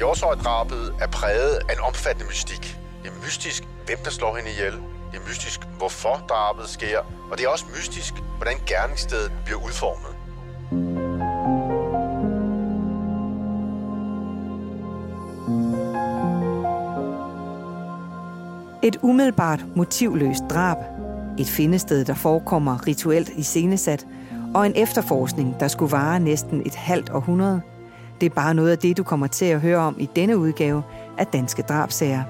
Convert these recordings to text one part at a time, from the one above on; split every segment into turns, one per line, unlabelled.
Hjortøj-drabet er præget af en omfattende mystik. Det er mystisk, hvem der slår hende ihjel. Det er mystisk, hvorfor drabet sker. Og det er også mystisk, hvordan gerningsstedet bliver udformet.
Et umiddelbart motivløst drab, et findested, der forekommer rituelt iscenesat, og en efterforskning, der skulle vare næsten et halvt århundrede. Det er bare noget af det, du kommer til at høre om i denne udgave af Danske Drabsager.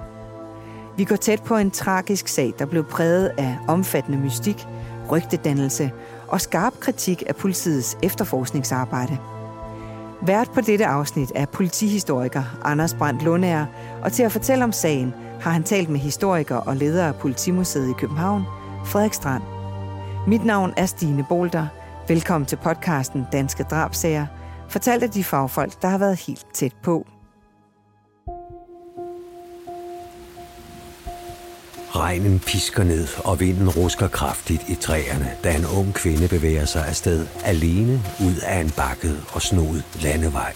Vi går tæt på en tragisk sag, der blev præget af omfattende mystik, rygtedannelse og skarp kritik af politiets efterforskningsarbejde. Vært på dette afsnit er politihistoriker Anders Brandt Lundager, og til at fortælle om sagen har han talt med historiker og leder af Politimuseet i København, Frederik Strand. Mit navn er Stine Bolter. Velkommen til podcasten Danske Drabsager, fortalt af de fagfolk, der har været helt tæt på.
Regnen pisker ned, og vinden rusker kraftigt i træerne, da en ung kvinde bevæger sig afsted alene ud af en bakket og snoet landevej.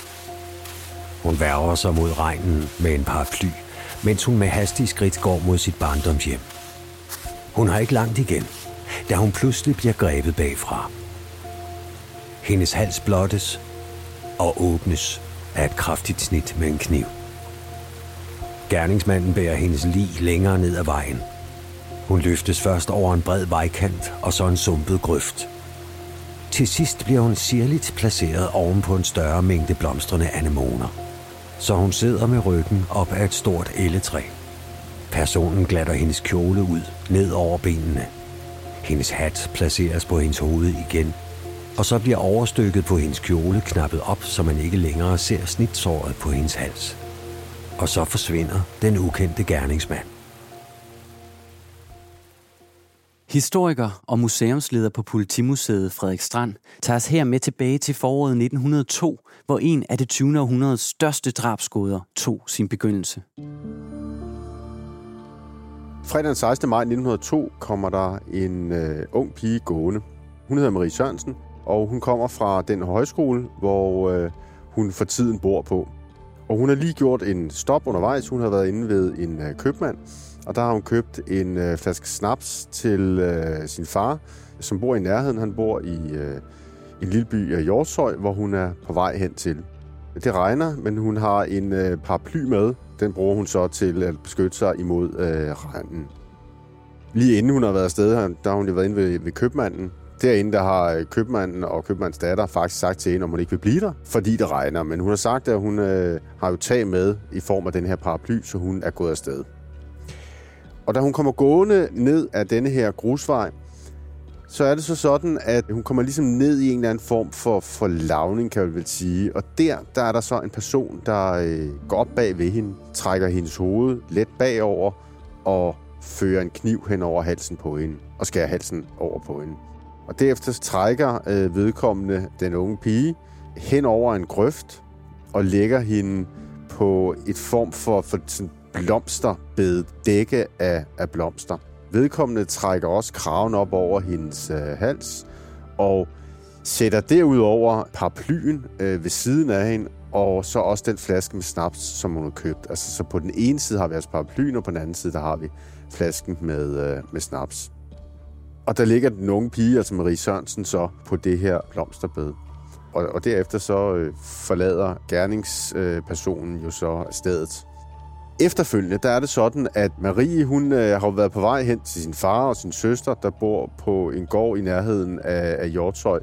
Hun værger sig mod regnen med en paraply, mens hun med hastige skridt går mod sit barndomshjem. Hun har ikke langt igen, da hun pludselig bliver grebet bagfra. Hendes hals blottes og åbnes af et kraftigt snit med en kniv. Gerningsmanden bærer hendes lig længere ned ad vejen. Hun løftes først over en bred vejkant og så en sumpet grøft. Til sidst bliver hun sirligt placeret oven på en større mængde blomstrende anemoner. Så hun sidder med ryggen op ad et stort elletræ. Personen glatter hendes kjole ud ned over benene. Hendes hat placeres på hendes hoved igen, og så bliver overstykket på hendes kjole knappet op, så man ikke længere ser snitsåret på hendes hals og så forsvinder den ukendte gerningsmand.
Historiker og museumsleder på Politimuseet Frederik Strand tager os her med tilbage til foråret 1902, hvor en af det 20. århundredes største drabsgåder tog sin begyndelse.
Fredag den 16. maj 1902 kommer der en øh, ung pige gående. Hun hedder Marie Sørensen, og hun kommer fra den højskole, hvor øh, hun for tiden bor på. Og hun har lige gjort en stop undervejs. Hun har været inde ved en øh, købmand, og der har hun købt en øh, flaske snaps til øh, sin far, som bor i nærheden. Han bor i øh, en lille by af Hjortshøj, hvor hun er på vej hen til. Det regner, men hun har en øh, paraply med. Den bruger hun så til at beskytte sig imod øh, regnen. Lige inden hun har været afsted, der har hun jo været inde ved, ved købmanden, Derinde der har øh, købmanden og købmandens datter faktisk sagt til hende, om hun ikke vil blive der, fordi det regner. Men hun har sagt, at hun øh, har jo tag med i form af den her paraply, så hun er gået afsted. Og da hun kommer gående ned af denne her grusvej, så er det så sådan, at hun kommer ligesom ned i en eller anden form for, for lavning, kan jeg vel sige. Og der, der er der så en person, der øh, går op bag ved hende, trækker hendes hoved let bagover og fører en kniv hen over halsen på hende og skærer halsen over på hende. Og derefter trækker øh, vedkommende den unge pige hen over en grøft og lægger hende på et form for, for sådan blomsterbed dække af, af blomster. Vedkommende trækker også kraven op over hendes øh, hals og sætter derudover paraplyen øh, ved siden af hende, og så også den flaske med snaps, som hun har købt. Altså, så på den ene side har vi altså paraplyen, og på den anden side, der har vi flasken med, øh, med snaps. Og der ligger den unge pige, altså Marie Sørensen, så på det her blomsterbed. Og, og derefter så øh, forlader gerningspersonen øh, jo så stedet. Efterfølgende, der er det sådan, at Marie, hun øh, har været på vej hen til sin far og sin søster, der bor på en gård i nærheden af, af Hjortshøj.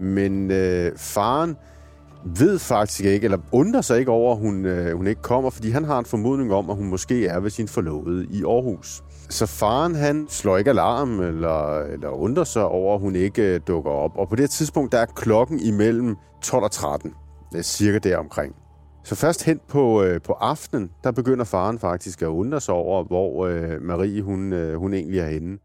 Men øh, faren ved faktisk ikke, eller undrer sig ikke over, at hun, øh, hun ikke kommer, fordi han har en formodning om, at hun måske er ved sin forlovede i Aarhus. Så faren, han slår ikke alarm eller, eller undrer sig over, at hun ikke øh, dukker op. Og på det tidspunkt, der er klokken imellem 12 og 13. Det er cirka deromkring. Så først hen på, øh, på aftenen, der begynder faren faktisk at undre sig over, hvor øh, Marie hun, øh, hun egentlig er henne.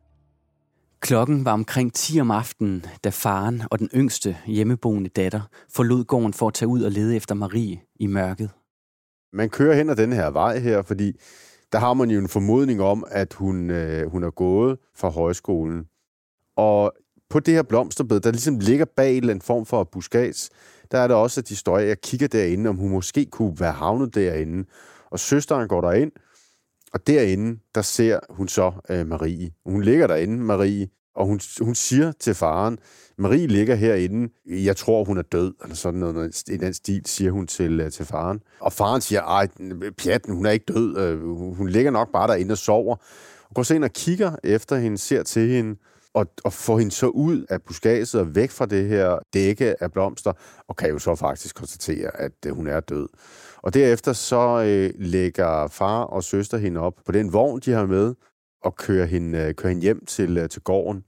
Klokken var omkring 10 om aftenen, da faren og den yngste hjemmeboende datter forlod gården for at tage ud og lede efter Marie i mørket.
Man kører hen ad den her vej her, fordi der har man jo en formodning om, at hun, øh, hun er gået fra højskolen. Og på det her blomsterbed, der ligesom ligger bag en form for buskads, der er der også, at de jeg kigger derinde, om hun måske kunne være havnet derinde. Og søsteren går derind, og derinde, der ser hun så øh, Marie. Hun ligger derinde, Marie, og hun, hun siger til faren, Marie ligger herinde, jeg tror, hun er død, eller sådan noget, i den stil, siger hun til, øh, til faren. Og faren siger, ej, pjatten, hun er ikke død, øh, hun ligger nok bare derinde og sover. Og går så ind og kigger efter hende, ser til hende, og, og får hende så ud af buskaget og væk fra det her dække af blomster, og kan jo så faktisk konstatere, at øh, hun er død. Og derefter så øh, lægger far og søster hende op på den vogn, de har med, og kører hende, øh, kører hende hjem til, øh, til gården.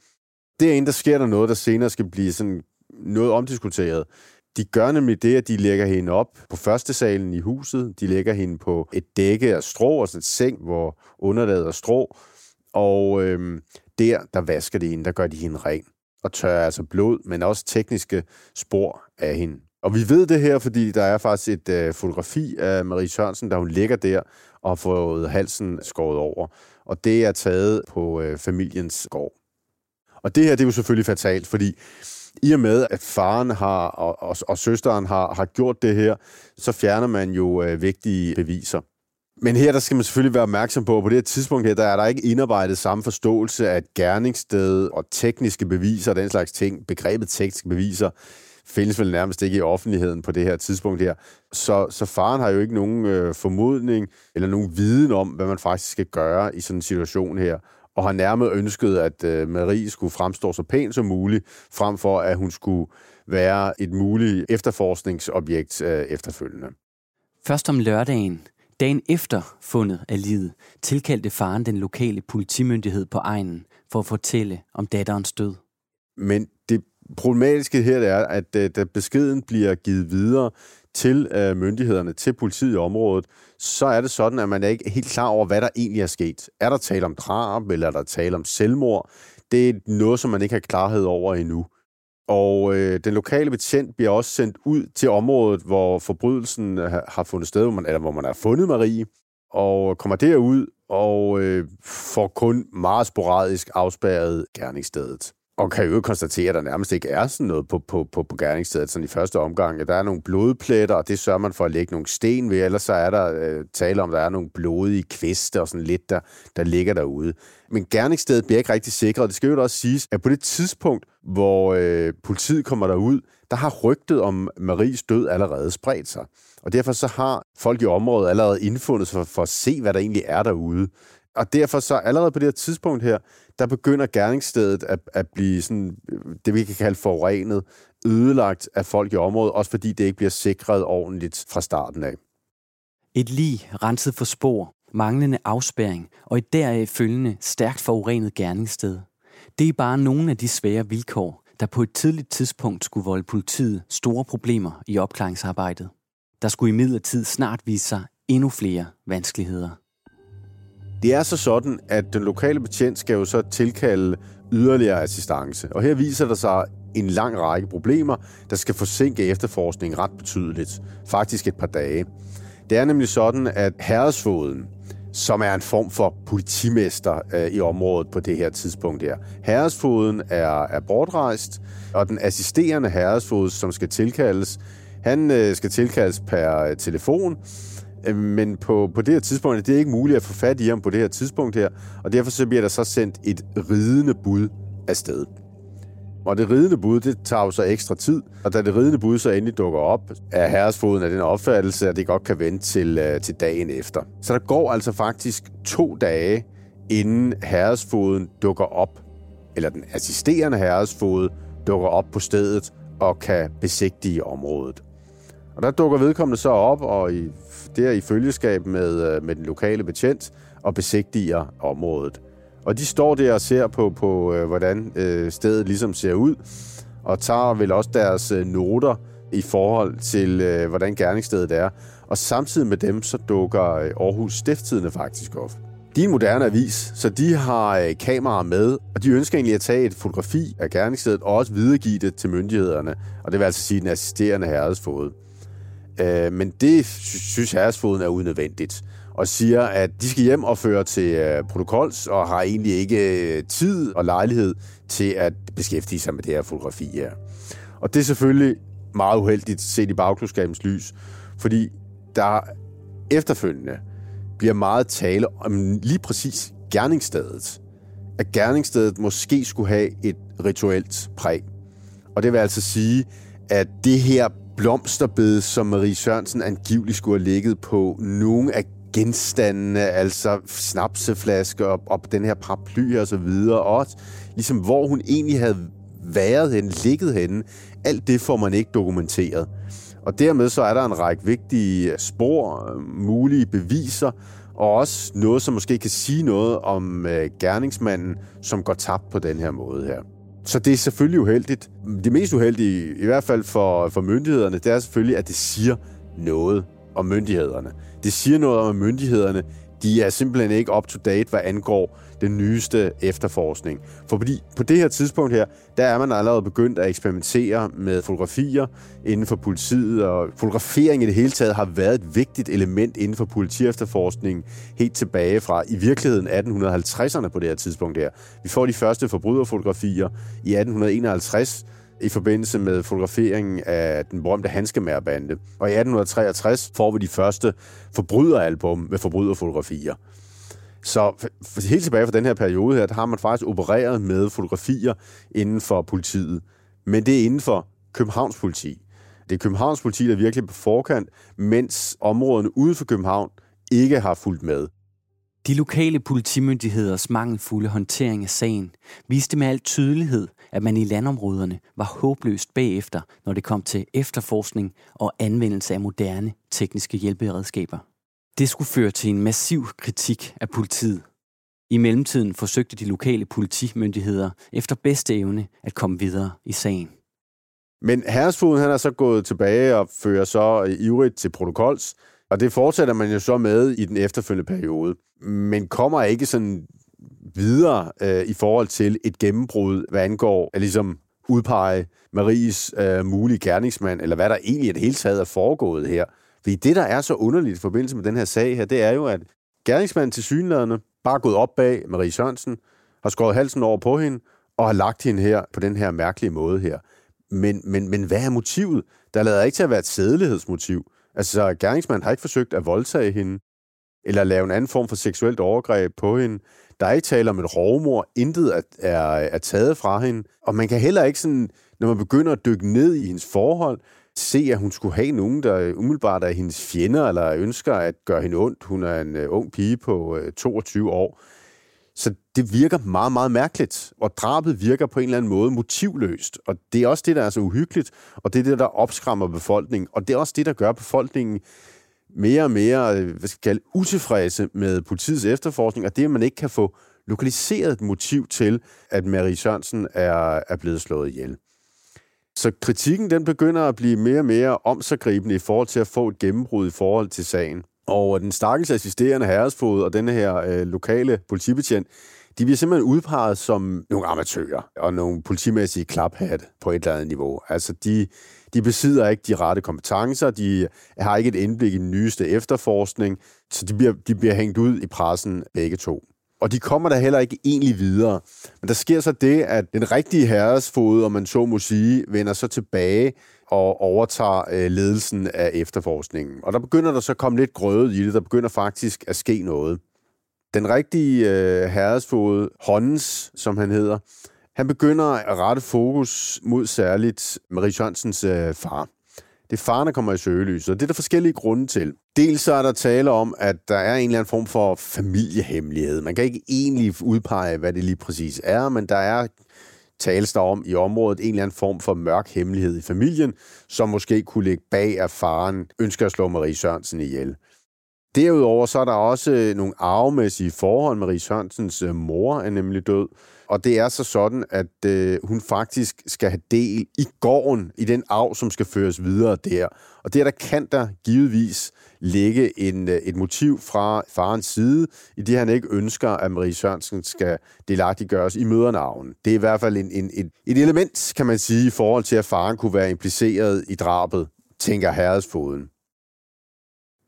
Derinde, der sker der noget, der senere skal blive sådan noget omdiskuteret. De gør nemlig det, at de lægger hende op på første salen i huset. De lægger hende på et dække af strå, altså et seng, hvor underlaget er strå. Og øhm, der, der vasker de hende, der gør de hende ren og tørrer altså blod, men også tekniske spor af hende. Og vi ved det her, fordi der er faktisk et øh, fotografi af Marie Sørensen, der hun ligger der og har fået halsen skåret over. Og det er taget på øh, familiens gård. Og det her, det er jo selvfølgelig fatalt, fordi i og med, at faren har og, og, og søsteren har, har gjort det her, så fjerner man jo øh, vigtige beviser. Men her der skal man selvfølgelig være opmærksom på, at på det her tidspunkt her, der er der ikke indarbejdet samme forståelse af gerningssted og tekniske beviser og den slags ting. Begrebet tekniske beviser findes vel nærmest ikke i offentligheden på det her tidspunkt her. Så, så faren har jo ikke nogen øh, formodning eller nogen viden om, hvad man faktisk skal gøre i sådan en situation her og har nærmere ønsket, at øh, Marie skulle fremstå så pænt som muligt, frem for at hun skulle være et muligt efterforskningsobjekt øh, efterfølgende.
Først om lørdagen, dagen efter fundet af livet, tilkaldte faren den lokale politimyndighed på egnen for at fortælle om datterens død.
Men det problematiske her er, at øh, da beskeden bliver givet videre til øh, myndighederne, til politiet i området, så er det sådan, at man er ikke helt klar over, hvad der egentlig er sket. Er der tale om drab, eller er der tale om selvmord? Det er noget, som man ikke har klarhed over endnu. Og øh, den lokale betjent bliver også sendt ud til området, hvor forbrydelsen øh, har fundet sted, hvor man, eller hvor man har fundet Marie, og kommer derud og øh, får kun meget sporadisk afspærret gerningsstedet og kan jo konstatere, at der nærmest ikke er sådan noget på, på, på, på gerningsstedet sådan i første omgang. Der er nogle blodpletter, og det sørger man for at lægge nogle sten ved, ellers så er der øh, tale om, at der er nogle blodige kviste og sådan lidt, der, der ligger derude. Men gerningsstedet bliver ikke rigtig sikret. Det skal jo også siges, at på det tidspunkt, hvor øh, politiet kommer derud, der har rygtet om Maries død allerede spredt sig. Og derfor så har folk i området allerede indfundet sig for, for at se, hvad der egentlig er derude. Og derfor så allerede på det her tidspunkt her, der begynder gerningsstedet at, at blive sådan, det, vi kan kalde forurenet, ødelagt af folk i området, også fordi det ikke bliver sikret ordentligt fra starten af.
Et lig renset for spor, manglende afspæring og et deraf følgende stærkt forurenet gerningssted. Det er bare nogle af de svære vilkår, der på et tidligt tidspunkt skulle volde politiet store problemer i opklaringsarbejdet. Der skulle i midlertid snart vise sig endnu flere vanskeligheder.
Det er så sådan, at den lokale betjent skal jo så tilkalde yderligere assistance. Og her viser der sig en lang række problemer, der skal forsinke efterforskningen ret betydeligt. Faktisk et par dage. Det er nemlig sådan, at herresfoden, som er en form for politimester øh, i området på det her tidspunkt her. Herresfoden er, er bortrejst, og den assisterende herresfod, som skal tilkaldes, han øh, skal tilkaldes per øh, telefon, Øh, men på, på det her tidspunkt det er ikke muligt at få fat i ham på det her tidspunkt her, og derfor så bliver der så sendt et ridende bud afsted. Og det ridende bud, det tager jo så ekstra tid, og da det ridende bud så endelig dukker op, er herresfoden af den opfattelse, at det godt kan vente til, øh, til dagen efter. Så der går altså faktisk to dage, inden herresfoden dukker op, eller den assisterende herresfod dukker op på stedet og kan besigtige området. Og der dukker vedkommende så op, og i, der i følgeskab med, øh, med den lokale betjent, og besigtiger området. Og de står der og ser på, på øh, hvordan øh, stedet ligesom ser ud, og tager vel også deres noter i forhold til, hvordan gerningsstedet er. Og samtidig med dem, så dukker Aarhus Stifttidene faktisk op. De er en moderne avis, så de har kameraer med, og de ønsker egentlig at tage et fotografi af gerningsstedet og også videregive det til myndighederne. Og det vil altså sige den assisterende herredsfod. Øh, men det synes herresfoden er unødvendigt. og siger, at de skal hjem og føre til øh, protokols, og har egentlig ikke øh, tid og lejlighed til at beskæftige sig med det her fotografi her. Og det er selvfølgelig meget uheldigt set i bagklodskabens lys, fordi der efterfølgende bliver meget tale om lige præcis gerningsstedet. At gerningsstedet måske skulle have et rituelt præg. Og det vil altså sige, at det her blomsterbed, som Marie Sørensen angiveligt skulle have ligget på nogle af genstandene, altså snapseflasker og, og den her paraply og så videre, og også ligesom hvor hun egentlig havde været henne, ligget henne, alt det får man ikke dokumenteret. Og dermed så er der en række vigtige spor, mulige beviser, og også noget, som måske kan sige noget om øh, gerningsmanden, som går tabt på den her måde her. Så det er selvfølgelig uheldigt. Det mest uheldige, i hvert fald for, for myndighederne, det er selvfølgelig, at det siger noget om myndighederne. Det siger noget om, at myndighederne de er simpelthen ikke up-to-date, hvad angår den nyeste efterforskning. For fordi på det her tidspunkt her, der er man allerede begyndt at eksperimentere med fotografier inden for politiet, og fotografering i det hele taget har været et vigtigt element inden for politiefterforskningen helt tilbage fra i virkeligheden 1850'erne på det her tidspunkt her. Vi får de første forbryderfotografier i 1851, i forbindelse med fotograferingen af den berømte Hanskemærbande. Og i 1863 får vi de første forbryderalbum med forbryderfotografier. Så helt tilbage fra den her periode her, der har man faktisk opereret med fotografier inden for politiet. Men det er inden for Københavns politi. Det er Københavns politi, der er virkelig på forkant, mens områderne ude for København ikke har fulgt med.
De lokale politimyndigheders mangelfulde håndtering af sagen viste med al tydelighed, at man i landområderne var håbløst bagefter, når det kom til efterforskning og anvendelse af moderne tekniske hjælperedskaber. Det skulle føre til en massiv kritik af politiet. I mellemtiden forsøgte de lokale politimyndigheder efter bedste evne at komme videre i sagen.
Men Herresfoden han er så gået tilbage og fører så øh, ivrigt til protokols, og det fortsætter man jo så med i den efterfølgende periode, men kommer ikke sådan videre øh, i forhold til et gennembrud, hvad angår at ligesom udpege Maries øh, mulige gerningsmand, eller hvad der egentlig i det hele taget er foregået her. Fordi det, der er så underligt i forbindelse med den her sag her, det er jo, at gerningsmanden til synlæderne bare gået op bag Marie Sørensen, har skåret halsen over på hende, og har lagt hende her på den her mærkelige måde her. Men, men, men hvad er motivet? Der lader ikke til at være et sædelighedsmotiv. Altså, gerningsmanden har ikke forsøgt at voldtage hende, eller lave en anden form for seksuelt overgreb på hende. Der er ikke tale om et rovmor. Intet er, er, er taget fra hende. Og man kan heller ikke sådan, når man begynder at dykke ned i hendes forhold, se, at hun skulle have nogen, der umiddelbart er hendes fjender, eller ønsker at gøre hende ondt. Hun er en øh, ung pige på øh, 22 år. Så det virker meget, meget mærkeligt, og drabet virker på en eller anden måde motivløst. Og det er også det, der er så uhyggeligt, og det er det, der opskræmmer befolkningen. Og det er også det, der gør befolkningen mere og mere øh, hvad skal kalde, utilfredse med politiets efterforskning, og det, at man ikke kan få lokaliseret et motiv til, at Marie Sørensen er, er blevet slået ihjel. Så kritikken den begynder at blive mere og mere omsaggribende i forhold til at få et gennembrud i forhold til sagen. Og den stakkels assisterende herresfod og denne her øh, lokale politibetjent, de bliver simpelthen udpeget som nogle amatører og nogle politimæssige klaphat på et eller andet niveau. Altså, de, de besidder ikke de rette kompetencer, de har ikke et indblik i den nyeste efterforskning, så de bliver, de bliver hængt ud i pressen begge to. Og de kommer der heller ikke egentlig videre. Men der sker så det, at den rigtige herresfod, om man så må sige, vender så tilbage og overtager øh, ledelsen af efterforskningen. Og der begynder der så at komme lidt grøde i det. Der begynder faktisk at ske noget. Den rigtige øh, herresfod, Håndens, som han hedder, han begynder at rette fokus mod særligt Marie Sørensens øh, far. Det er faren, der kommer i søgelyset, og det er der forskellige grunde til. Dels så er der tale om, at der er en eller anden form for familiehemmelighed. Man kan ikke egentlig udpege, hvad det lige præcis er, men der er tales der om i området en eller anden form for mørk hemmelighed i familien, som måske kunne ligge bag, at faren ønsker at slå Marie Sørensen ihjel. Derudover så er der også nogle arvemæssige forhold. Marie Sørensens øh, mor er nemlig død, og det er så sådan, at øh, hun faktisk skal have del i gården, i den arv, som skal føres videre der. Og det der kan der givetvis ligge en, øh, et motiv fra farens side, i det han ikke ønsker, at Marie Sørensen skal delagtiggøres i mødernavnen. Det er i hvert fald en, en, et, et element, kan man sige, i forhold til, at faren kunne være impliceret i drabet, tænker herredsfoden.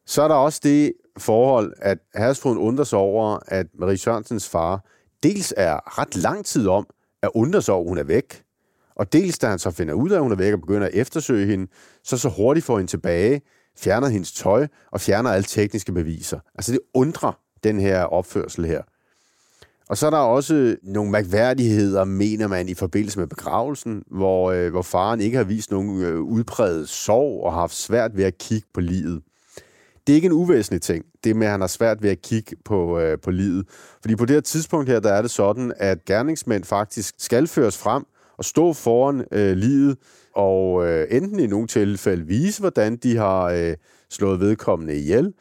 Så er der også det forhold, at herresfoden undrer sig over, at Marie Sørensens far dels er ret lang tid om at undre sig over, at hun er væk, og dels da han så finder ud af, at hun er væk og begynder at eftersøge hende, så så hurtigt får hende tilbage, fjerner hendes tøj og fjerner alle tekniske beviser. Altså det undrer den her opførsel her. Og så er der også nogle mærkværdigheder, mener man, i forbindelse med begravelsen, hvor, øh, hvor faren ikke har vist nogen øh, udpræget sorg og har haft svært ved at kigge på livet. Det er ikke en uvæsentlig ting, det med, at han har svært ved at kigge på, øh, på livet. Fordi på det her tidspunkt her, der er det sådan, at gerningsmænd faktisk skal føres frem og stå foran øh, livet, og øh, enten i nogle tilfælde vise, hvordan de har øh, slået vedkommende ihjel,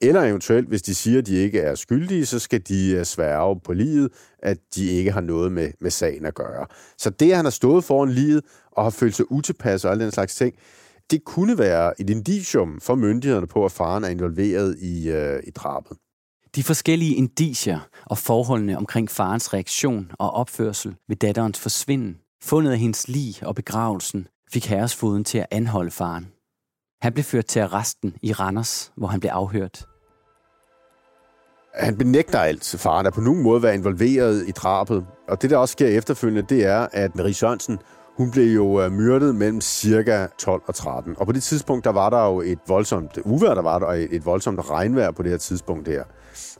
eller eventuelt, hvis de siger, at de ikke er skyldige, så skal de øh, sværge på livet, at de ikke har noget med, med sagen at gøre. Så det, at han har stået foran livet og har følt sig utilpas og alle den slags ting, det kunne være et indicium for myndighederne på, at faren er involveret i, øh, i drabet.
De forskellige indicier og forholdene omkring farens reaktion og opførsel ved datterens forsvinden, fundet af hendes lig og begravelsen, fik herresfoden til at anholde faren. Han blev ført til arresten i Randers, hvor han blev afhørt.
Han benægter alt, faren er på nogen måde været involveret i drabet. Og det, der også sker efterfølgende, det er, at Marie Sørensen, hun blev jo øh, myrdet mellem cirka 12 og 13. Og på det tidspunkt, der var der jo et voldsomt uvær, der var der et, et voldsomt regnvejr på det her tidspunkt her.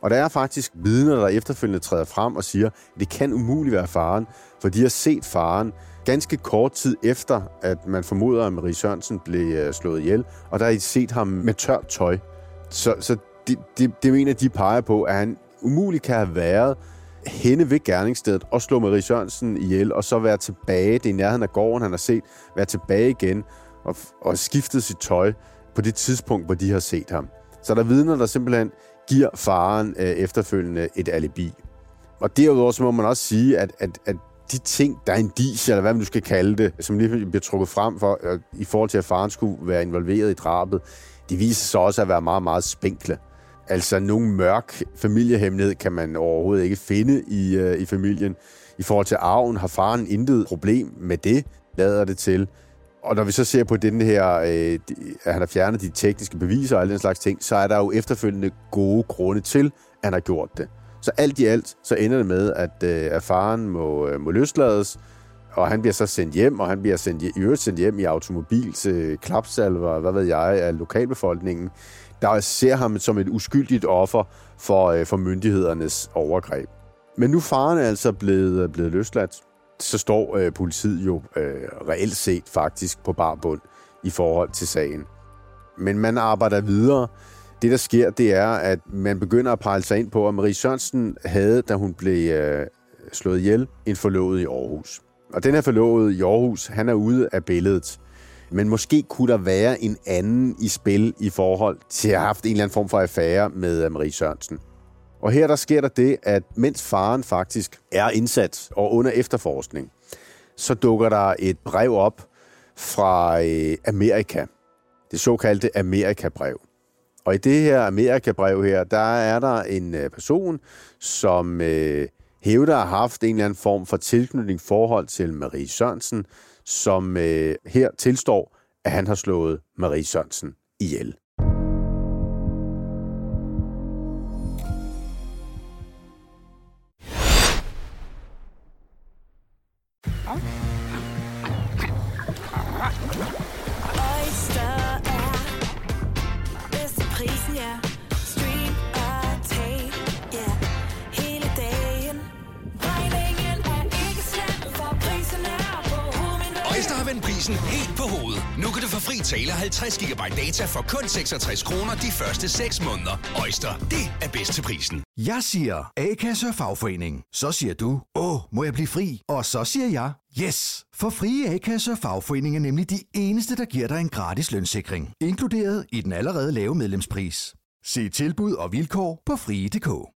Og der er faktisk vidner, der efterfølgende træder frem og siger, at det kan umuligt være faren, for de har set faren ganske kort tid efter, at man formoder, at Marie Sørensen blev øh, slået ihjel, og der har I set ham med tørt tøj. Så, så det, det, det mener de peger på, at han umuligt kan have været henne ved gerningsstedet og slå Marie Sørensen ihjel, og så være tilbage, det er i nærheden af gården, han har set, være tilbage igen og, og skiftet sit tøj på det tidspunkt, hvor de har set ham. Så der er vidner, der simpelthen giver faren øh, efterfølgende et alibi. Og derudover så må man også sige, at, at, at de ting, der er en dis, eller hvad man nu skal kalde det, som lige bliver trukket frem for, øh, i forhold til, at faren skulle være involveret i drabet, de viser sig også at være meget, meget spinkle. Altså, nogen mørk familiehemmelighed kan man overhovedet ikke finde i, øh, i familien. I forhold til arven har faren intet problem med det, lader det til. Og når vi så ser på den her, øh, at han har fjernet de tekniske beviser og alle den slags ting, så er der jo efterfølgende gode grunde til, at han har gjort det. Så alt i alt, så ender det med, at, øh, at faren må, øh, må løslades, og han bliver så sendt hjem, og han bliver sendt, i øvrigt sendt hjem i automobil til klapsalver, hvad ved jeg, af lokalbefolkningen, der ser ham som et uskyldigt offer for, øh, for myndighedernes overgreb. Men nu faren er altså blevet, øh, blevet løsladt, så står øh, politiet jo øh, reelt set faktisk på bar bund i forhold til sagen. Men man arbejder videre. Det, der sker, det er, at man begynder at pege sig ind på, at Marie Sørensen havde, da hun blev øh, slået ihjel, en forlovet i Aarhus. Og den her forlovede i Aarhus, han er ude af billedet. Men måske kunne der være en anden i spil i forhold til at have haft en eller anden form for affære med øh, Marie Sørensen. Og her der sker der det, at mens faren faktisk er indsat og under efterforskning, så dukker der et brev op fra øh, Amerika. Det såkaldte Amerika-brev. Og i det her Amerika-brev her, der er der en øh, person, som øh, hævder at have haft en eller anden form for tilknytning forhold til Marie Sørensen, som øh, her tilstår, at han har slået Marie Sørensen ihjel. Helt på hoved.
Nu kan du få fri tale 50 GB data for kun 66 kroner de første 6 måneder. Øjster, det er bedst til prisen.
Jeg siger A-kasse og fagforening. Så siger du, åh, må jeg blive fri? Og så siger jeg, yes! For frie A-kasse og fagforening er nemlig de eneste, der giver dig en gratis lønssikring. Inkluderet i den allerede lave medlemspris. Se tilbud og vilkår på frie.dk.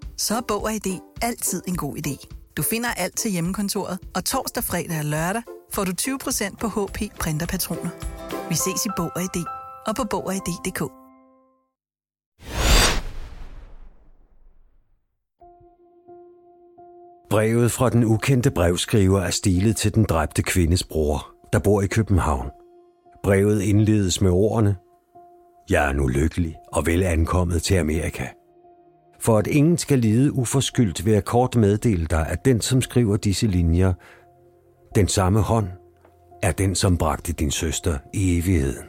Så er Bog og ID altid en god idé. Du finder alt til hjemmekontoret, og torsdag, fredag og lørdag får du 20% på HP Printerpatroner. Vi ses i Bog og ID og på Bog og ID.dk.
Brevet fra den ukendte brevskriver er stilet til den dræbte kvindes bror, der bor i København. Brevet indledes med ordene, Jeg er nu lykkelig og vel ankommet til Amerika. For at ingen skal lide uforskyldt, ved at kort meddele dig, at den, som skriver disse linjer, den samme hånd, er den, som bragte din søster i evigheden.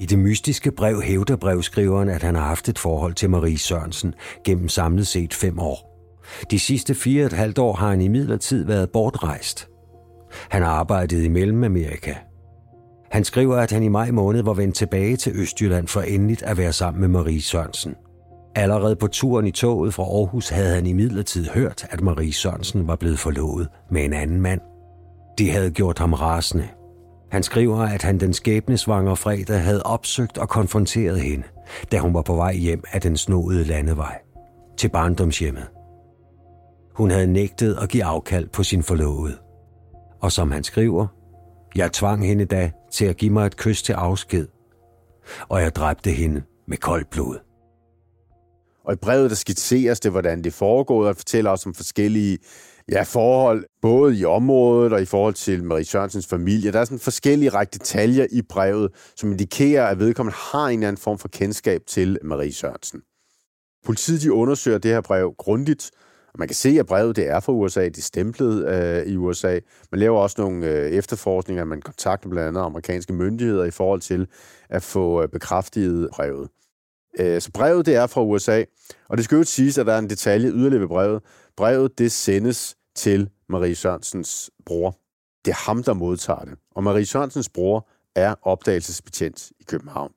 I det mystiske brev hævder brevskriveren, at han har haft et forhold til Marie Sørensen gennem samlet set fem år. De sidste fire og et halvt år har han i været bortrejst. Han har arbejdet i Mellemamerika. Han skriver, at han i maj måned var vendt tilbage til Østjylland for endeligt at være sammen med Marie Sørensen. Allerede på turen i toget fra Aarhus havde han i hørt, at Marie Sørensen var blevet forlovet med en anden mand. Det havde gjort ham rasende. Han skriver, at han den skæbnesvanger fredag havde opsøgt og konfronteret hende, da hun var på vej hjem af den snodede landevej til barndomshjemmet. Hun havde nægtet at give afkald på sin forlovede. Og som han skriver, jeg tvang hende da til at give mig et kys til afsked, og jeg dræbte hende med koldt blod.
Og i brevet, der skitseres det, hvordan det foregår, og fortæller også om forskellige ja, forhold, både i området og i forhold til Marie Sørensens familie. Der er sådan forskellige række detaljer i brevet, som indikerer, at vedkommende har en eller anden form for kendskab til Marie Sørensen. Politiet de undersøger det her brev grundigt, og man kan se, at brevet det er fra USA, det er stemplet øh, i USA. Man laver også nogle øh, efterforskninger, man kontakter blandt andet amerikanske myndigheder i forhold til at få øh, bekræftet brevet. Øh, så brevet det er fra USA, og det skal jo siges, at der er en detalje yderligere ved brevet. Brevet det sendes til Marie Sørensens bror. Det er ham, der modtager det. Og Marie Sørensens bror er opdagelsesbetjent i København.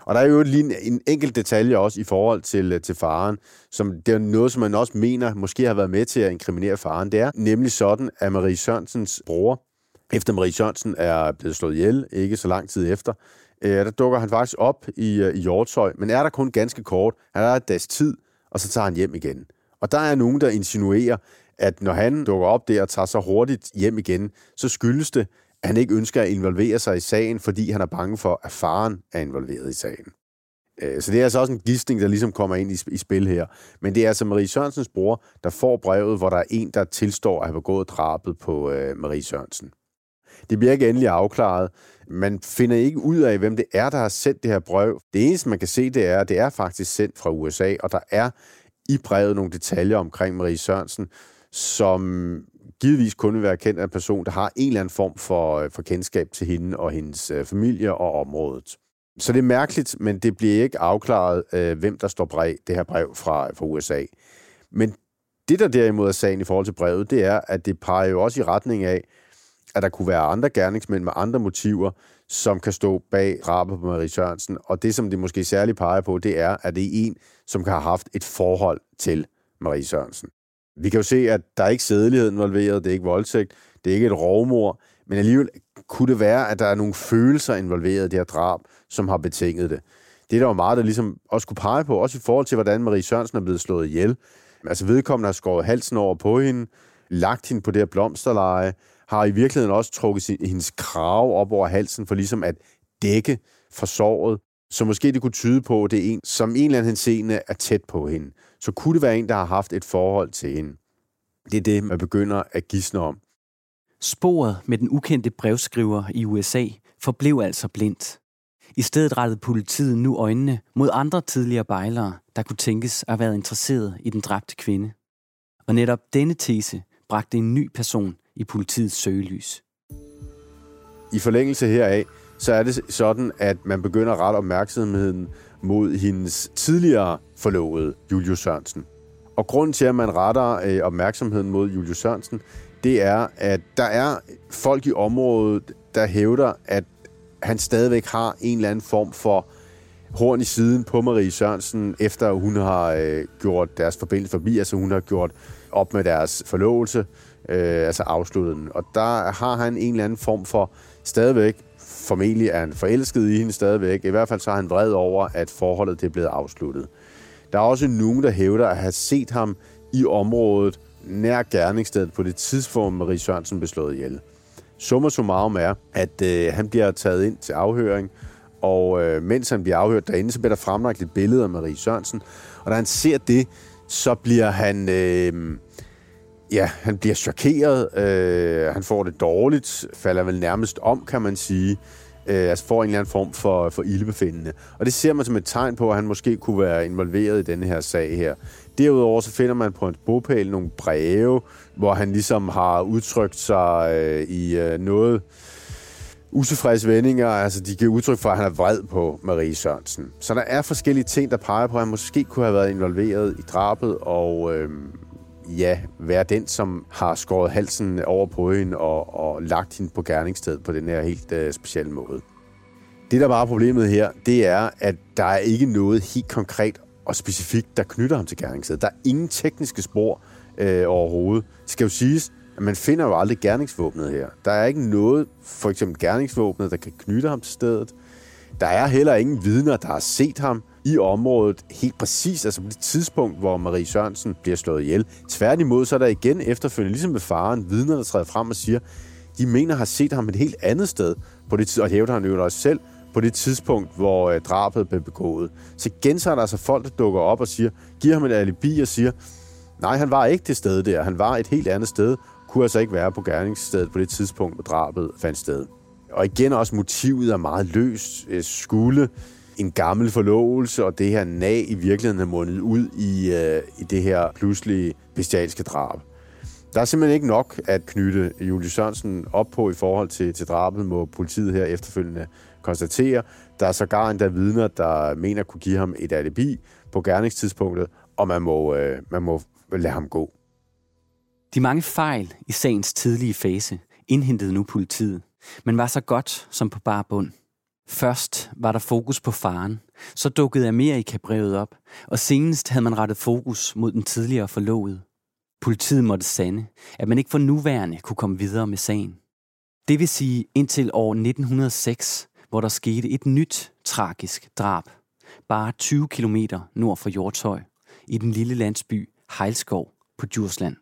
Og der er jo lige en, enkelt detalje også i forhold til, øh, til faren, som det er noget, som man også mener måske har været med til at inkriminere faren. Det er nemlig sådan, at Marie Sørensens bror, efter Marie Sørensen er blevet slået ihjel, ikke så lang tid efter, øh, der dukker han faktisk op i, øh, i Hjortøj, men er der kun ganske kort. Han er et dags tid, og så tager han hjem igen. Og der er nogen, der insinuerer, at når han dukker op der og tager så hurtigt hjem igen, så skyldes det, at han ikke ønsker at involvere sig i sagen, fordi han er bange for, at faren er involveret i sagen. Øh, så det er altså også en gidsning, der ligesom kommer ind i, spil her. Men det er altså Marie Sørensens bror, der får brevet, hvor der er en, der tilstår at have begået drabet på øh, Marie Sørensen. Det bliver ikke endelig afklaret. Man finder ikke ud af, hvem det er, der har sendt det her brev. Det eneste, man kan se, det er, at det er faktisk sendt fra USA, og der er i brevet nogle detaljer omkring Marie Sørensen, som givetvis kun vil være kendt af en person, der har en eller anden form for, øh, for kendskab til hende og hendes øh, familie og området. Så det er mærkeligt, men det bliver ikke afklaret, øh, hvem der står bag det her brev fra, fra USA. Men det, der derimod er sagen i forhold til brevet, det er, at det peger jo også i retning af, at der kunne være andre gerningsmænd med andre motiver, som kan stå bag drabet på Marie Sørensen. Og det, som det måske særligt peger på, det er, at det er en, som kan have haft et forhold til Marie Sørensen. Vi kan jo se, at der er ikke sædelighed involveret, det er ikke voldtægt, det er ikke et rovmor, men alligevel kunne det være, at der er nogle følelser involveret i det her drab, som har betinget det. Det er der jo meget, der ligesom også kunne pege på, også i forhold til, hvordan Marie Sørensen er blevet slået ihjel. Altså vedkommende har skåret halsen over på hende, lagt hende på det her blomsterleje, har i virkeligheden også trukket sin, hendes krav op over halsen for ligesom at dække for såret. Så måske det kunne tyde på, at det er en, som en eller anden henseende er tæt på hende. Så kunne det være en, der har haft et forhold til hende. Det er det, man begynder at gisne om.
Sporet med den ukendte brevskriver i USA forblev altså blindt. I stedet rettede politiet nu øjnene mod andre tidligere bejlere, der kunne tænkes at have været interesseret i den dræbte kvinde. Og netop denne tese bragte en ny person i politiets søgelys.
I forlængelse heraf, så er det sådan, at man begynder at rette opmærksomheden mod hendes tidligere forlovede, Julius Sørensen. Og grunden til, at man retter øh, opmærksomheden mod Julius Sørensen, det er, at der er folk i området, der hævder, at han stadigvæk har en eller anden form for horn i siden på Marie Sørensen, efter hun har øh, gjort deres forbindelse forbi, altså hun har gjort op med deres forlovelse, øh, altså afsluttet den. Og der har han en eller anden form for stadigvæk, formentlig er han forelsket i hende stadigvæk, i hvert fald så er han vred over, at forholdet det er blevet afsluttet. Der er også nogen, der hævder at have set ham i området nær gerningsstedet på det tidspunkt, Marie Sørensen blev slået ihjel. Summa summarum er, at øh, han bliver taget ind til afhøring, og øh, mens han bliver afhørt derinde, så bliver der fremlagt et billede af Marie Sørensen. Og da han ser det, så bliver han... Øh, ja, han bliver chokeret. Øh, han får det dårligt. Falder vel nærmest om, kan man sige. Øh, altså får en eller anden form for, for ildbefindende. Og det ser man som et tegn på, at han måske kunne være involveret i denne her sag her. Derudover så finder man på hans bogpæl nogle breve, hvor han ligesom har udtrykt sig øh, i øh, noget utilfredse vendinger. Altså, de giver udtryk for, at han er vred på Marie Sørensen. Så der er forskellige ting, der peger på, at han måske kunne have været involveret i drabet, og øh, ja, være den, som har skåret halsen over på hende og, og lagt hende på gerningsstedet på den her helt øh, specielle måde. Det, der bare er problemet her, det er, at der er ikke noget helt konkret og specifikt, der knytter ham til gerningsstedet. Der er ingen tekniske spor øh, overhovedet. Det skal jo siges, at man finder jo aldrig gerningsvåbnet her. Der er ikke noget, for eksempel gerningsvåbnet, der kan knytte ham til stedet. Der er heller ingen vidner, der har set ham i området helt præcis, altså på det tidspunkt, hvor Marie Sørensen bliver slået ihjel. Tværtimod, så er der igen efterfølgende, ligesom med faren, vidner, der træder frem og siger, de mener har set ham et helt andet sted, på det, og hævder han jo også selv, på det tidspunkt, hvor øh, drabet blev begået. Så igen så er der altså folk, der dukker op og siger, giver ham et alibi og siger, nej, han var ikke det sted der, han var et helt andet sted, kunne altså ikke være på gerningsstedet på det tidspunkt, hvor drabet fandt sted. Og igen også motivet er meget løst. Øh, skulle en gammel forlovelse og det her nag i virkeligheden er mundet ud i, øh, i det her pludselige bestialske drab. Der er simpelthen ikke nok at knytte Julie Sørensen op på i forhold til, til drabet, må politiet her efterfølgende konstatere. Der er sågar endda vidner, der mener at kunne give ham et alibi på gerningstidspunktet, og man må, øh, man må lade ham gå.
De mange fejl i sagens tidlige fase indhentede nu politiet, men var så godt som på bare bund. Først var der fokus på faren, så dukkede Amerika-brevet op, og senest havde man rettet fokus mod den tidligere forlovede. Politiet måtte sande, at man ikke for nuværende kunne komme videre med sagen. Det vil sige indtil år 1906, hvor der skete et nyt tragisk drab, bare 20 km nord for Hjortøj, i den lille landsby Hejlskov på Djursland.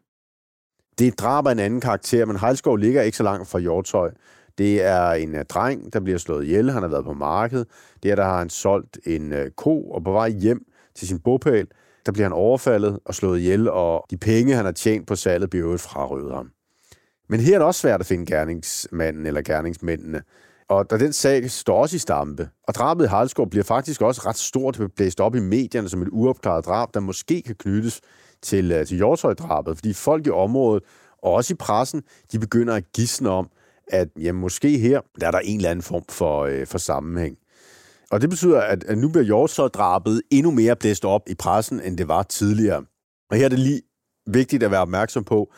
Det er et drab af en anden karakter, men Hejlskov ligger ikke så langt fra Hjortøj. Det er en øh, dreng, der bliver slået ihjel. Han har været på markedet. Der, der har han solgt en øh, ko, og på vej hjem til sin bopæl, der bliver han overfaldet og slået ihjel, og de penge, han har tjent på salget, bliver øvrigt frarøvet ham. Men her er det også svært at finde gerningsmanden eller gerningsmændene. Og da den sag står også i stampe, og drabet i Halsgaard bliver faktisk også ret stort blæst op i medierne som et uopklaret drab, der måske kan knyttes til, øh, til Hjortøj-drabet, fordi folk i området, og også i pressen, de begynder at gisne om, at jamen, måske her, der er der en eller anden form for, øh, for sammenhæng. Og det betyder, at, at nu bliver Hjortøj-drabet endnu mere blæst op i pressen, end det var tidligere. Og her er det lige vigtigt at være opmærksom på,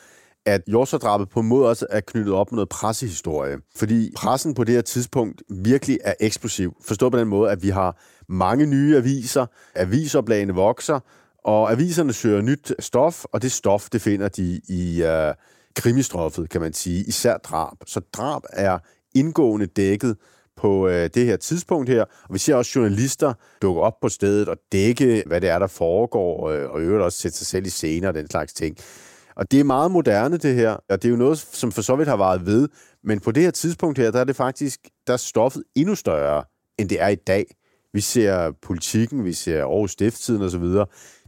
at Hjortøj-drabet på en måde også er knyttet op med noget pressehistorie. Fordi pressen på det her tidspunkt virkelig er eksplosiv. Forstået på den måde, at vi har mange nye aviser, avisoplagene vokser, og aviserne søger nyt stof, og det stof, det finder de i Øh, krimistoffet, kan man sige, især drab. Så drab er indgående dækket på øh, det her tidspunkt her. Og vi ser også journalister dukke op på stedet og dække, hvad det er, der foregår, øh, og i øvrigt også sætte sig selv i scener og den slags ting. Og det er meget moderne, det her, og det er jo noget, som for så vidt har varet ved. Men på det her tidspunkt her, der er det faktisk, der er stoffet endnu større, end det er i dag. Vi ser politikken, vi ser Aarhus Stifttiden osv.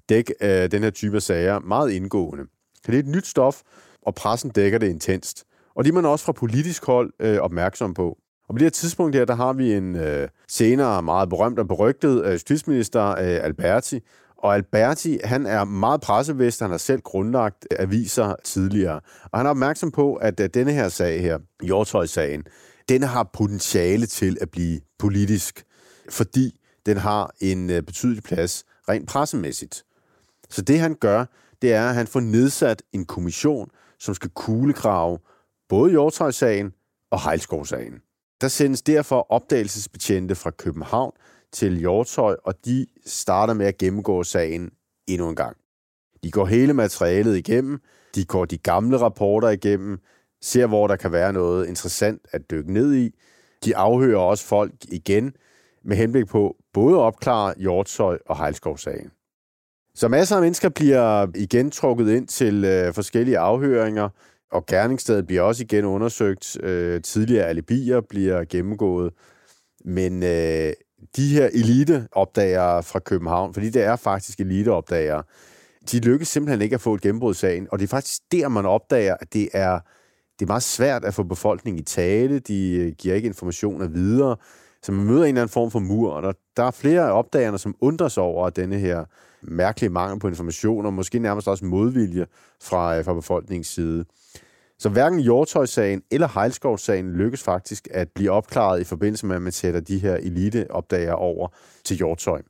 dække øh, den her type af sager meget indgående. Så det er et nyt stof, og pressen dækker det intenst. Og det er man også fra politisk hold øh, opmærksom på. Og på det her tidspunkt her, der har vi en øh, senere meget berømt og berygtet øh, justitsminister, øh, Alberti. Og Alberti, han er meget pressevist, han har selv grundlagt øh, aviser tidligere. Og han er opmærksom på, at øh, denne her sag her, Hjortøj-sagen, den har potentiale til at blive politisk, fordi den har en øh, betydelig plads rent pressemæssigt. Så det han gør, det er, at han får nedsat en kommission, som skal kuglegrave både Hjortøj-sagen og Hejlskov-sagen. Der sendes derfor opdagelsesbetjente fra København til Hjortøj, og de starter med at gennemgå sagen endnu en gang. De går hele materialet igennem, de går de gamle rapporter igennem, ser, hvor der kan være noget interessant at dykke ned i. De afhører også folk igen med henblik på både at opklare Hjortøj og Hejlskov-sagen. Så masser af mennesker bliver igen trukket ind til øh, forskellige afhøringer, og gerningsstedet bliver også igen undersøgt. Øh, tidligere alibier bliver gennemgået. Men øh, de her eliteopdagere fra København, fordi det er faktisk eliteopdagere, de lykkes simpelthen ikke at få et gennembrud i sagen, og det er faktisk der, man opdager, at det er, det er meget svært at få befolkningen i tale, de øh, giver ikke informationer videre, så man møder en eller anden form for mur, og der, der er flere af opdagerne, som undrer sig over denne her mærkelig mangel på information, og måske nærmest også modvilje fra, øh, fra befolkningens side. Så hverken Hjortøj-sagen eller Hejlskov-sagen lykkes faktisk at blive opklaret i forbindelse med, at man sætter de her eliteopdager over til Hjortøj.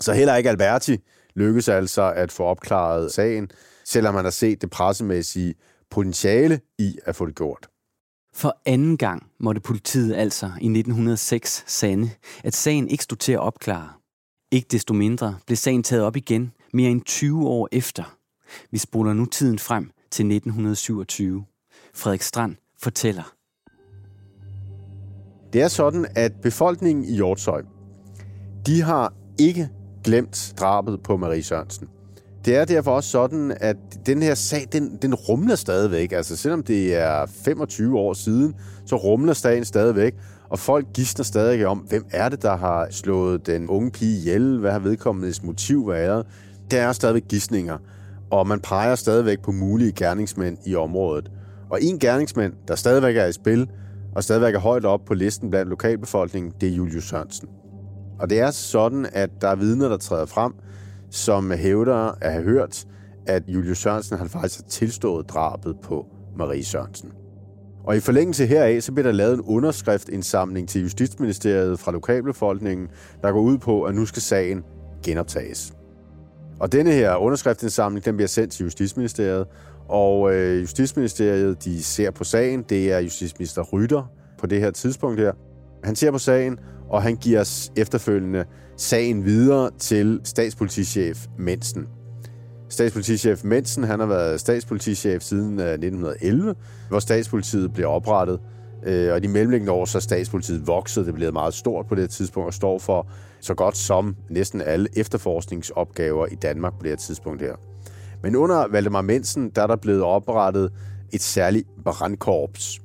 Så heller ikke Alberti lykkes altså at få opklaret sagen, selvom man har set det pressemæssige potentiale i at få det gjort.
For anden gang måtte politiet altså i 1906 sande, at sagen ikke stod til at opklare. Ikke desto mindre blev sagen taget op igen mere end 20 år efter. Vi spoler nu tiden frem til 1927. Frederik Strand fortæller.
Det er sådan, at befolkningen i Hjortshøj, de har ikke glemt drabet på Marie Sørensen. Det er derfor også sådan, at den her sag, den, den rumler stadigvæk. Altså selvom det er 25 år siden, så rumler sagen stadigvæk. Og folk gister stadig om, hvem er det, der har slået den unge pige ihjel? Hvad har vedkommendes motiv været? Der er stadigvæk gissninger og man peger stadigvæk på mulige gerningsmænd i området. Og en gerningsmand, der stadigvæk er i spil, og stadigvæk er højt op på listen blandt lokalbefolkningen, det er Julius Sørensen. Og det er sådan, at der er vidner, der træder frem, som hævder at have hørt, at Julius Sørensen har faktisk tilstået drabet på Marie Sørensen. Og i forlængelse heraf, så bliver der lavet en underskriftindsamling til Justitsministeriet fra lokalbefolkningen, der går ud på, at nu skal sagen genoptages. Og denne her underskriftsindsamling, den bliver sendt til Justitsministeriet, og øh, Justitsministeriet, de ser på sagen. Det er justitsminister Rytter på det her tidspunkt her. Han ser på sagen, og han giver efterfølgende sagen videre til statspolitichef Mensen. Statspolitichef Mensen, han har været statspolitichef siden øh, 1911, hvor statspolitiet blev oprettet. Øh, og de mellemliggende år så er statspolitiet vokset. Det blev meget stort på det tidspunkt og står for så godt som næsten alle efterforskningsopgaver i Danmark på det her tidspunkt her. Men under Valdemar Mensen, der er der blevet oprettet et særligt brandkorps.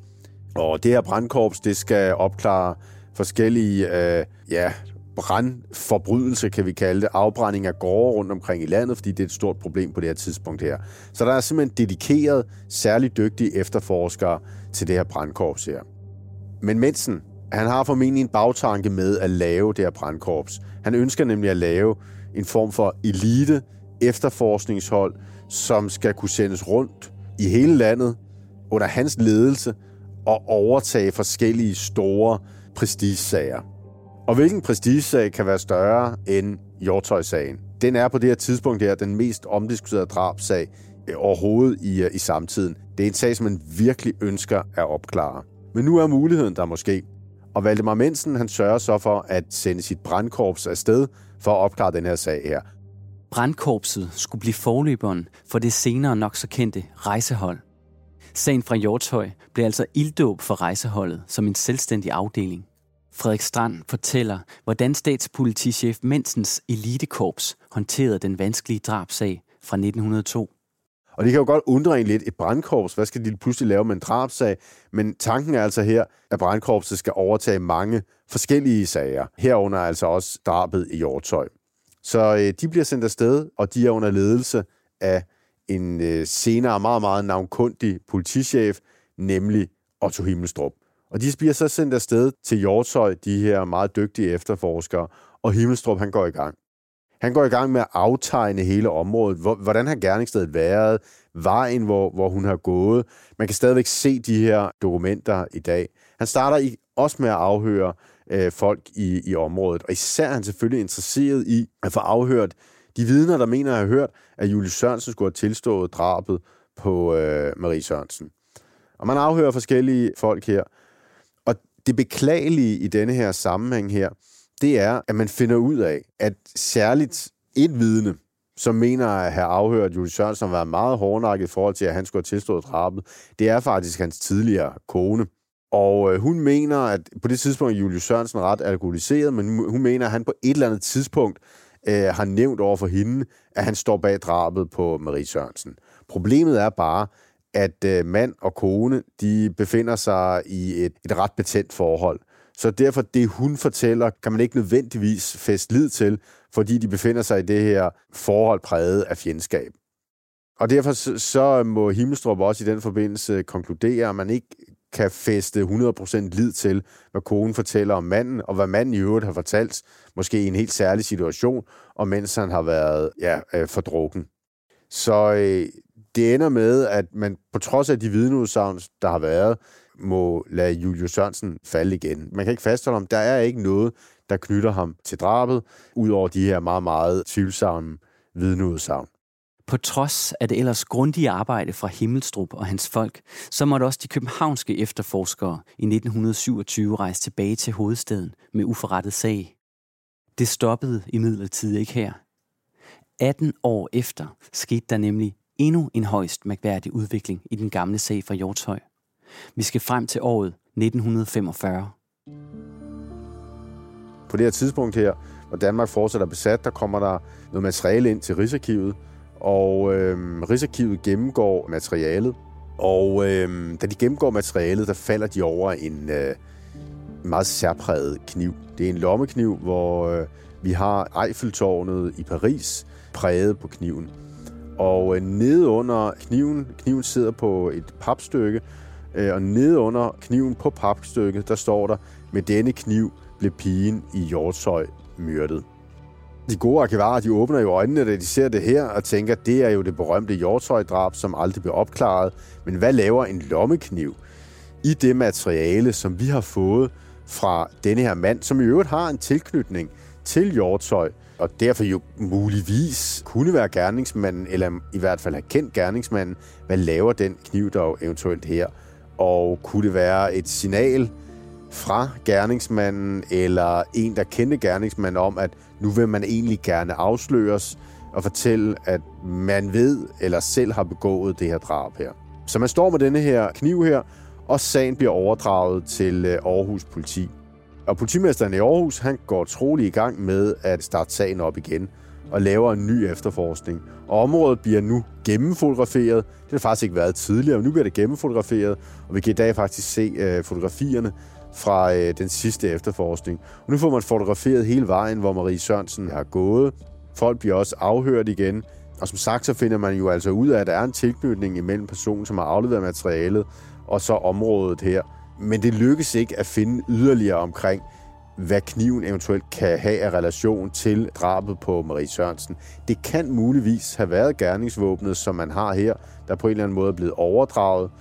Og det her brandkorps, det skal opklare forskellige øh, ja, brandforbrydelse, kan vi kalde det, afbrænding af gårde rundt omkring i landet, fordi det er et stort problem på det her tidspunkt her. Så der er simpelthen dedikeret, særligt dygtige efterforskere til det her brandkorps her. Men Mensen, han har formentlig en bagtanke med at lave det her brandkorps. Han ønsker nemlig at lave en form for elite efterforskningshold, som skal kunne sendes rundt i hele landet under hans ledelse og overtage forskellige store prestigesager. Og hvilken prestigesag kan være større end Hjortøj-sagen? Den er på det her tidspunkt her den mest omdiskuterede drabsag øh, overhovedet i, øh, i samtiden. Det er en sag, som man virkelig ønsker at opklare. Men nu er muligheden der måske. Og Valdemar Mensen, han sørger så for at sende sit brandkorps afsted for at opklare den her sag her.
Brandkorpset skulle blive forløberen for det senere nok så kendte rejsehold. Sagen fra Hjortøj blev altså ilddåb for rejseholdet som en selvstændig afdeling. Frederik Strand fortæller, hvordan statspolitichef Mensens elitekorps håndterede den vanskelige drabsag fra 1902.
Og det kan jo godt undre en lidt, et brandkorps, hvad skal de pludselig lave med en drabsag? Men tanken er altså her, at brandkorpset skal overtage mange forskellige sager, herunder altså også drabet i Hjortøj. Så øh, de bliver sendt afsted, og de er under ledelse af en øh, senere meget, meget navnkundig politichef, nemlig Otto Himmelstrup. Og de bliver så sendt afsted til Hjortøj, de her meget dygtige efterforskere, og Himmelstrup han går i gang. Han går i gang med at aftegne hele området. Hvordan har gerningsstedet været? Vejen, hvor, hvor hun har gået. Man kan stadigvæk se de her dokumenter i dag. Han starter i, også med at afhøre øh, folk i, i området. Og især er han selvfølgelig interesseret i at få afhørt de vidner, der mener at have hørt, at Julie Sørensen skulle have tilstået drabet på øh, Marie Sørensen. Og man afhører forskellige folk her. Det beklagelige i denne her sammenhæng her, det er, at man finder ud af, at særligt et vidne, som mener at have afhørt Julie Sørensen har været meget hårdnakket i forhold til, at han skulle have tilstået drabet, det er faktisk hans tidligere kone. Og øh, hun mener, at på det tidspunkt er Julius Sørensen ret alkoholiseret, men hun mener, at han på et eller andet tidspunkt øh, har nævnt over for hende, at han står bag drabet på Marie Sørensen. Problemet er bare, at øh, mand og kone, de befinder sig i et, et ret betændt forhold. Så derfor, det hun fortæller, kan man ikke nødvendigvis fæste lid til, fordi de befinder sig i det her forhold præget af fjendskab. Og derfor så må Himmelstrup også i den forbindelse konkludere, at man ikke kan feste 100% lid til, hvad konen fortæller om manden, og hvad manden i øvrigt har fortalt, måske i en helt særlig situation, og mens han har været ja, øh, fordrukken. Så øh, det ender med, at man på trods af de vidneudsagn, der har været, må lade Julius Sørensen falde igen. Man kan ikke fastholde ham. Der er ikke noget, der knytter ham til drabet, udover de her meget, meget tvivlsomme vidneudsagn.
På trods af det ellers grundige arbejde fra Himmelstrup og hans folk, så måtte også de københavnske efterforskere i 1927 rejse tilbage til hovedstaden med uforrettet sag. Det stoppede imidlertid ikke her. 18 år efter skete der nemlig endnu en højst mærkværdig udvikling i den gamle sag fra Hjortshøj. Vi skal frem til året 1945.
På det her tidspunkt her, hvor Danmark fortsætter besat, der kommer der noget materiale ind til Rigsarkivet, og øh, Rigsarkivet gennemgår materialet, og øh, da de gennemgår materialet, der falder de over en øh, meget særpræget kniv. Det er en lommekniv, hvor øh, vi har Eiffeltårnet i Paris præget på kniven. Og øh, nede under kniven, kniven sidder på et papstykke, øh, og nede under kniven på papstykket, der står der, med denne kniv blev pigen i Hjortshøj myrdet. De gode arkivarer, de åbner jo øjnene, da de ser det her, og tænker, at det er jo det berømte Hjortshøj-drab, som aldrig blev opklaret. Men hvad laver en lommekniv i det materiale, som vi har fået fra denne her mand, som i øvrigt har en tilknytning til Hjortshøj, og derfor jo muligvis kunne være gerningsmanden, eller i hvert fald have kendt gerningsmanden. Hvad laver den kniv dog eventuelt her? Og kunne det være et signal fra gerningsmanden, eller en, der kendte gerningsmanden om, at nu vil man egentlig gerne afsløres og fortælle, at man ved eller selv har begået det her drab her. Så man står med denne her kniv her, og sagen bliver overdraget til øh, Aarhus politi. Og politimesteren i Aarhus, han går trolig i gang med at starte sagen op igen og laver en ny efterforskning. Og området bliver nu gennemfotograferet. Det har faktisk ikke været tidligere, men nu bliver det gennemfotograferet, og vi kan i dag faktisk se øh, fotografierne fra øh, den sidste efterforskning. Og nu får man fotograferet hele vejen, hvor Marie Sørensen har gået. Folk bliver også afhørt igen. Og som sagt, så finder man jo altså ud af, at der er en tilknytning imellem personen, som har afleveret materialet, og så området her. Men det lykkes ikke at finde yderligere omkring, hvad kniven eventuelt kan have af relation til drabet på Marie Sørensen. Det kan muligvis have været gerningsvåbnet, som man har her, der på en eller anden måde er blevet overdraget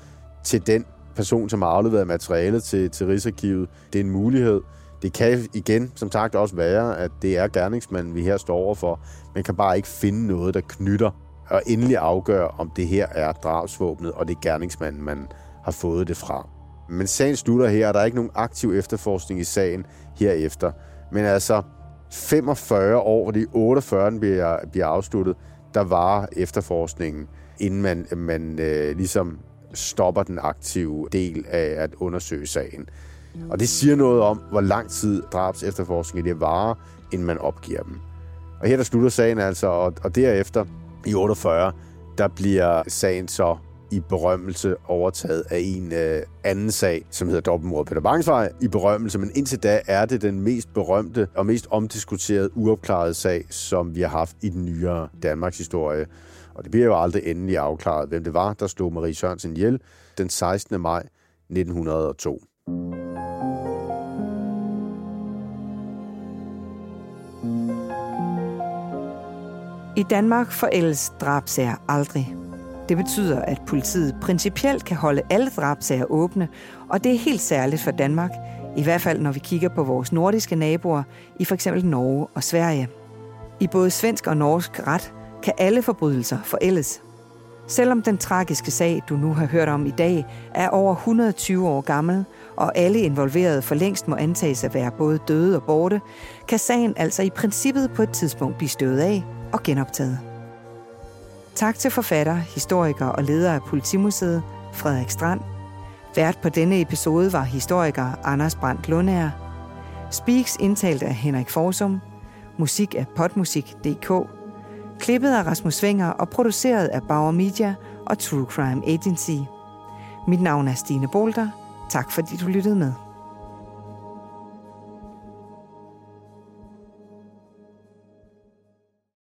til den person, som har afleveret materialet til, til Rigsarkivet. Det er en mulighed. Det kan igen, som sagt, også være, at det er gerningsmanden, vi her står overfor. Man kan bare ikke finde noget, der knytter og endelig afgøre, om det her er drabsvåbnet, og det er gerningsmanden, man har fået det fra. Men sagen slutter her, og der er ikke nogen aktiv efterforskning i sagen herefter. Men altså, 45 år, fordi 48 bliver, bliver afsluttet, der var efterforskningen, inden man, man øh, ligesom stopper den aktive del af at undersøge sagen. Og det siger noget om, hvor lang tid drabs efterforskning det varer, inden man opgiver dem. Og her der slutter sagen altså, og, og derefter i 48, der bliver sagen så i berømmelse overtaget af en øh, anden sag, som hedder dobbeltmord Peter Bangsvej, i berømmelse, men indtil da er det den mest berømte og mest omdiskuterede, uopklarede sag, som vi har haft i den nyere Danmarks historie. Og det bliver jo aldrig endelig afklaret, hvem det var, der slog Marie Sørensen ihjel den 16. maj 1902.
I Danmark forældes drabsager aldrig. Det betyder, at politiet principielt kan holde alle drabsager åbne, og det er helt særligt for Danmark, i hvert fald når vi kigger på vores nordiske naboer i f.eks. Norge og Sverige. I både svensk og norsk ret kan alle forbrydelser forældes. Selvom den tragiske sag, du nu har hørt om i dag, er over 120 år gammel, og alle involverede for længst må antages at være både døde og borte, kan sagen altså i princippet på et tidspunkt blive støvet af og genoptaget. Tak til forfatter, historiker og leder af Politimuseet, Frederik Strand. Vært på denne episode var historiker Anders Brandt Lundær. Speaks indtalt af Henrik Forsum. Musik af potmusik.dk. Klippet af Rasmus Svinger og produceret af Bauer Media og True Crime Agency. Mit navn er Stine Bolter. Tak fordi du lyttede med.